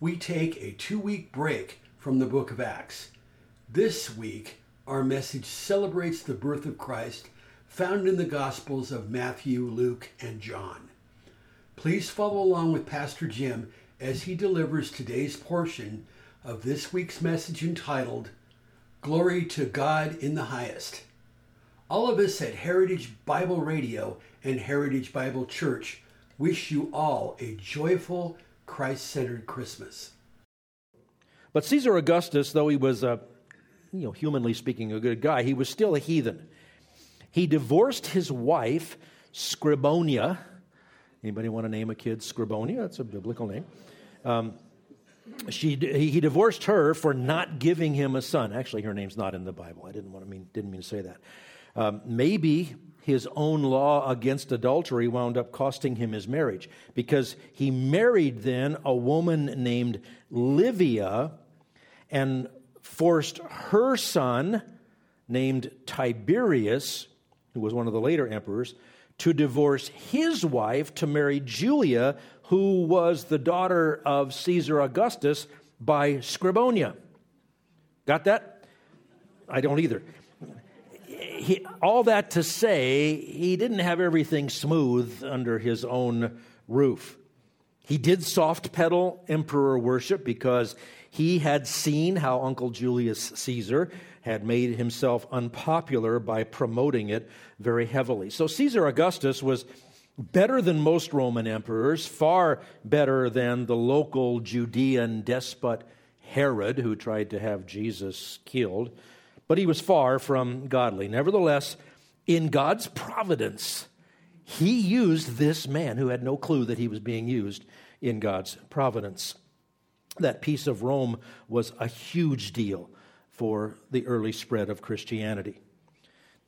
we take a two week break from the book of Acts. This week, our message celebrates the birth of Christ found in the Gospels of Matthew, Luke, and John. Please follow along with Pastor Jim as he delivers today's portion of this week's message entitled Glory to God in the Highest. All of us at Heritage Bible Radio and Heritage Bible Church wish you all a joyful, Christ centered Christmas. But Caesar Augustus, though he was, a, you know, humanly speaking, a good guy, he was still a heathen. He divorced his wife, Scribonia. Anybody want to name a kid Scribonia? That's a biblical name. Um, she, he divorced her for not giving him a son. Actually, her name's not in the Bible. I didn't want to mean didn't mean to say that. Um, maybe his own law against adultery wound up costing him his marriage because he married then a woman named Livia and forced her son, named Tiberius, who was one of the later emperors, to divorce his wife to marry Julia, who was the daughter of Caesar Augustus by Scribonia. Got that? I don't either. He, all that to say, he didn't have everything smooth under his own roof. He did soft pedal emperor worship because he had seen how Uncle Julius Caesar had made himself unpopular by promoting it very heavily. So Caesar Augustus was better than most Roman emperors, far better than the local Judean despot Herod, who tried to have Jesus killed, but he was far from godly. Nevertheless, in God's providence, he used this man who had no clue that he was being used in God's providence. That peace of Rome was a huge deal for the early spread of Christianity.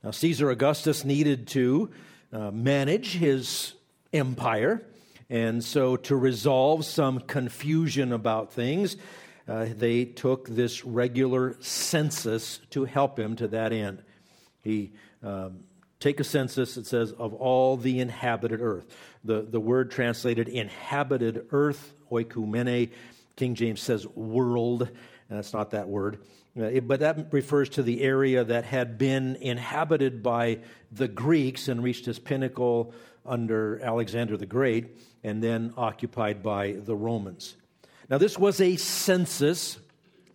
Now, Caesar Augustus needed to uh, manage his empire, and so to resolve some confusion about things, uh, they took this regular census to help him to that end. He um, take a census, it says, of all the inhabited earth. The, the word translated inhabited earth, oikumene, King James says world. and That's not that word. Uh, it, but that refers to the area that had been inhabited by the Greeks and reached its pinnacle under Alexander the Great and then occupied by the Romans. Now, this was a census,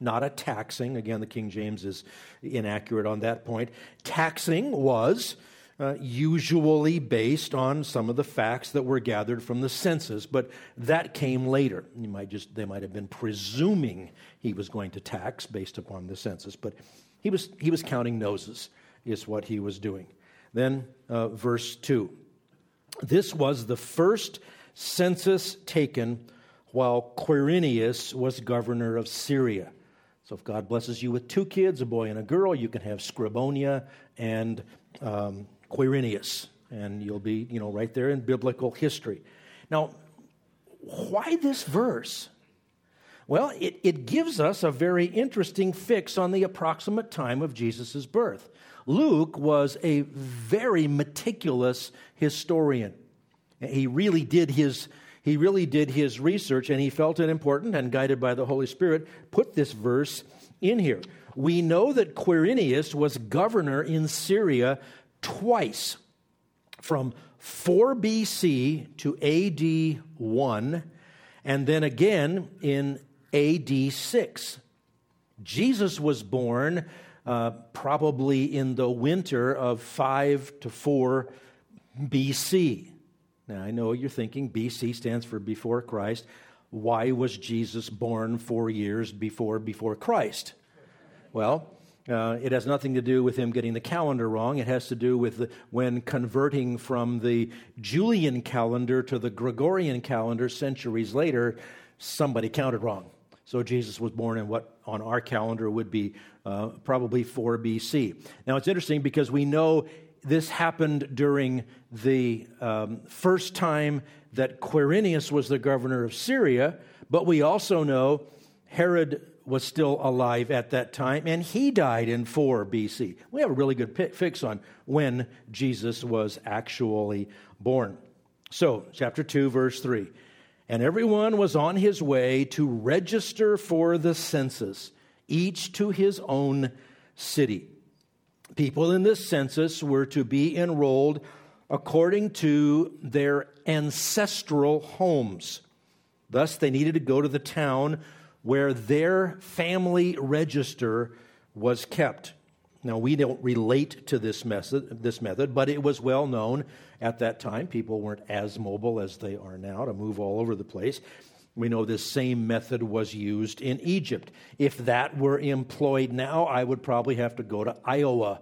not a taxing. Again, the King James is inaccurate on that point. Taxing was uh, usually based on some of the facts that were gathered from the census, but that came later. You might just, they might have been presuming he was going to tax based upon the census, but he was, he was counting noses, is what he was doing. Then, uh, verse 2. This was the first census taken while Quirinius was governor of Syria. So, if God blesses you with two kids, a boy and a girl, you can have Scribonia and um, Quirinius, and you'll be, you know, right there in biblical history. Now, why this verse? Well, it, it gives us a very interesting fix on the approximate time of Jesus' birth. Luke was a very meticulous historian. He really did his he really did his research and he felt it important and guided by the Holy Spirit put this verse in here. We know that Quirinius was governor in Syria twice from 4 BC to AD 1, and then again in AD 6. Jesus was born uh, probably in the winter of 5 to 4 BC. Now, I know you're thinking BC stands for before Christ. Why was Jesus born four years before before Christ? Well, uh, it has nothing to do with him getting the calendar wrong. It has to do with the, when converting from the Julian calendar to the Gregorian calendar centuries later, somebody counted wrong. So Jesus was born in what on our calendar would be uh, probably 4 BC. Now it's interesting because we know this happened during the um, first time that Quirinius was the governor of Syria, but we also know Herod was still alive at that time, and he died in 4 BC. We have a really good fix on when Jesus was actually born. So, chapter 2, verse 3. And everyone was on his way to register for the census, each to his own city. People in this census were to be enrolled according to their ancestral homes. Thus, they needed to go to the town where their family register was kept. Now, we don't relate to this method, this method, but it was well known at that time. People weren't as mobile as they are now to move all over the place. We know this same method was used in Egypt. If that were employed now, I would probably have to go to Iowa,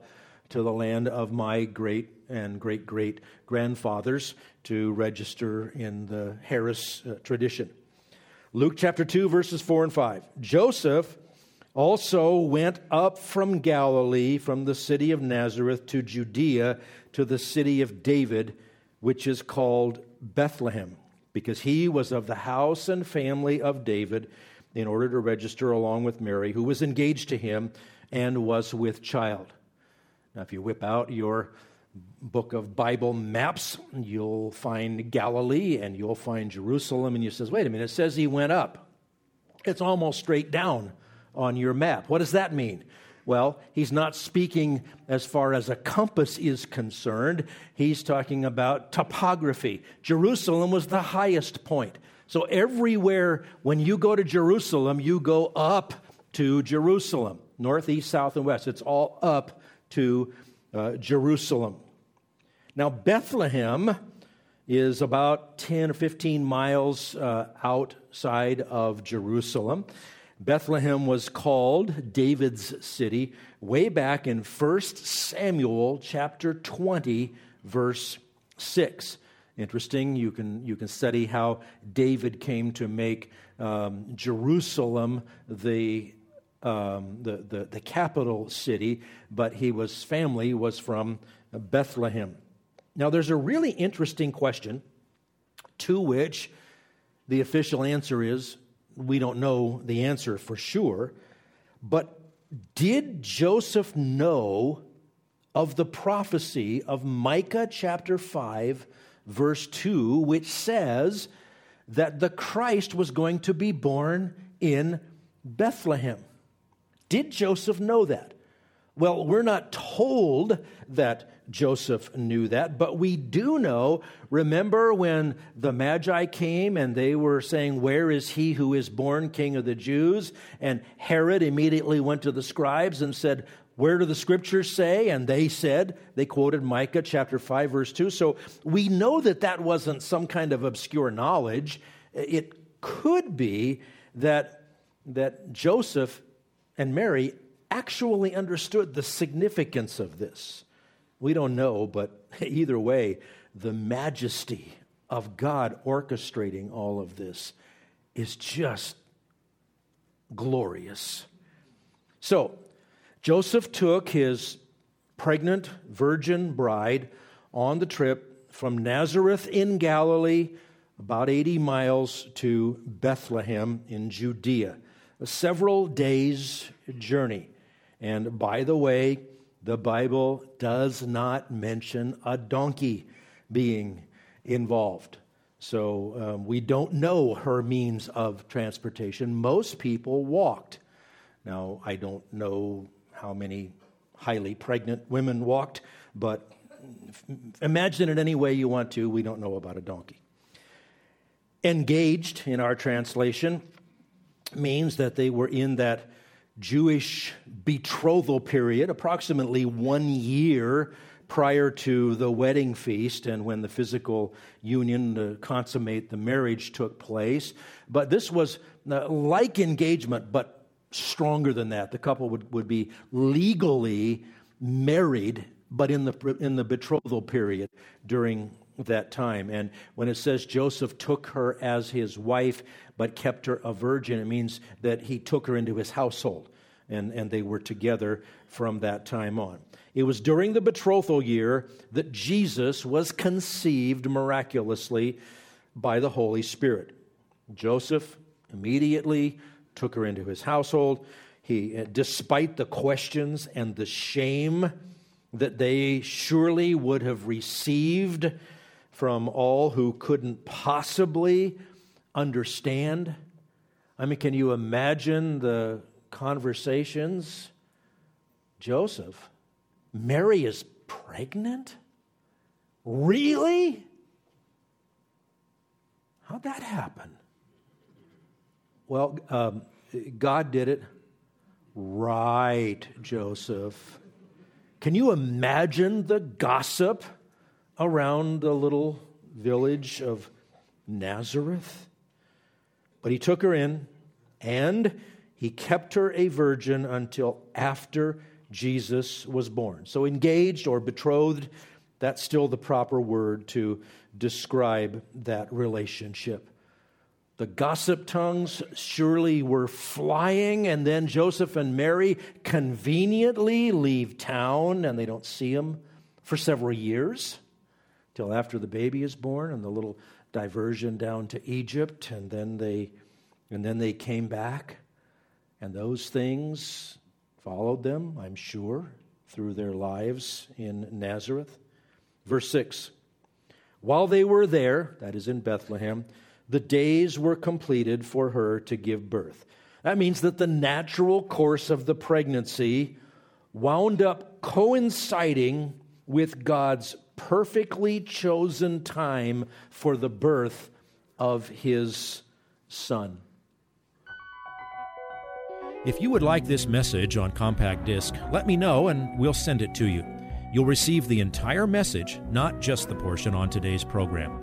to the land of my great and great great grandfathers, to register in the Harris uh, tradition. Luke chapter 2, verses 4 and 5. Joseph also went up from Galilee, from the city of Nazareth to Judea, to the city of David, which is called Bethlehem, because he was of the house and family of David, in order to register along with Mary, who was engaged to him and was with child. Now, if you whip out your book of Bible maps, you'll find Galilee and you'll find Jerusalem, and you says, wait a minute, it says he went up. It's almost straight down on your map. What does that mean? Well, he's not speaking as far as a compass is concerned. He's talking about topography. Jerusalem was the highest point. So everywhere, when you go to Jerusalem, you go up to Jerusalem, north, east, south, and west. It's all up to uh, Jerusalem. Now, Bethlehem is about 10 or 15 miles uh, outside of Jerusalem. Bethlehem was called David's city way back in 1 Samuel chapter 20 verse 6. Interesting, you can, you can study how David came to make um, Jerusalem the, um, the, the, the capital city, but he was family was from Bethlehem. Now, there's a really interesting question to which the official answer is we don't know the answer for sure. But did Joseph know of the prophecy of Micah chapter 5, verse 2, which says that the Christ was going to be born in Bethlehem? Did Joseph know that? Well, we're not told that Joseph knew that, but we do know. Remember when the Magi came and they were saying, Where is he who is born king of the Jews? And Herod immediately went to the scribes and said, Where do the scriptures say? And they said, They quoted Micah chapter 5, verse 2. So we know that that wasn't some kind of obscure knowledge. It could be that, that Joseph and Mary actually understood the significance of this. We don't know, but either way, the majesty of God orchestrating all of this is just glorious. So, Joseph took his pregnant virgin bride on the trip from Nazareth in Galilee, about 80 miles, to Bethlehem in Judea, a several days' journey. And by the way, the Bible does not mention a donkey being involved. So um, we don't know her means of transportation. Most people walked. Now, I don't know how many highly pregnant women walked, but imagine it any way you want to. We don't know about a donkey. Engaged in our translation means that they were in that Jewish betrothal period, approximately one year prior to the wedding feast and when the physical union to consummate the marriage took place. But this was uh, like engagement, but stronger than that. The couple would, would be legally married, but in the, in the betrothal period during that time. And when it says Joseph took her as his wife, but kept her a virgin, it means that he took her into his household and, and they were together from that time on. It was during the betrothal year that Jesus was conceived miraculously by the Holy Spirit. Joseph immediately took her into his household. He, uh, despite the questions and the shame that they surely would have received from all who couldn't possibly understand. I mean, can you imagine the conversations? Joseph, Mary is pregnant? Really? How'd that happen? Well, um, God did it. Right, Joseph. Can you imagine the gossip around the little village of Nazareth? But he took her in and he kept her a virgin until after Jesus was born. So, engaged or betrothed, that's still the proper word to describe that relationship. The gossip tongues surely were flying, and then Joseph and Mary conveniently leave town and they don't see him for several years till after the baby is born and the little diversion down to Egypt, and then they, and then they came back, and those things followed them, I'm sure, through their lives in Nazareth. Verse 6 While they were there, that is in Bethlehem, the days were completed for her to give birth. That means that the natural course of the pregnancy wound up coinciding with God's perfectly chosen time for the birth of his son. If you would like this message on compact disc, let me know and we'll send it to you. You'll receive the entire message, not just the portion on today's program.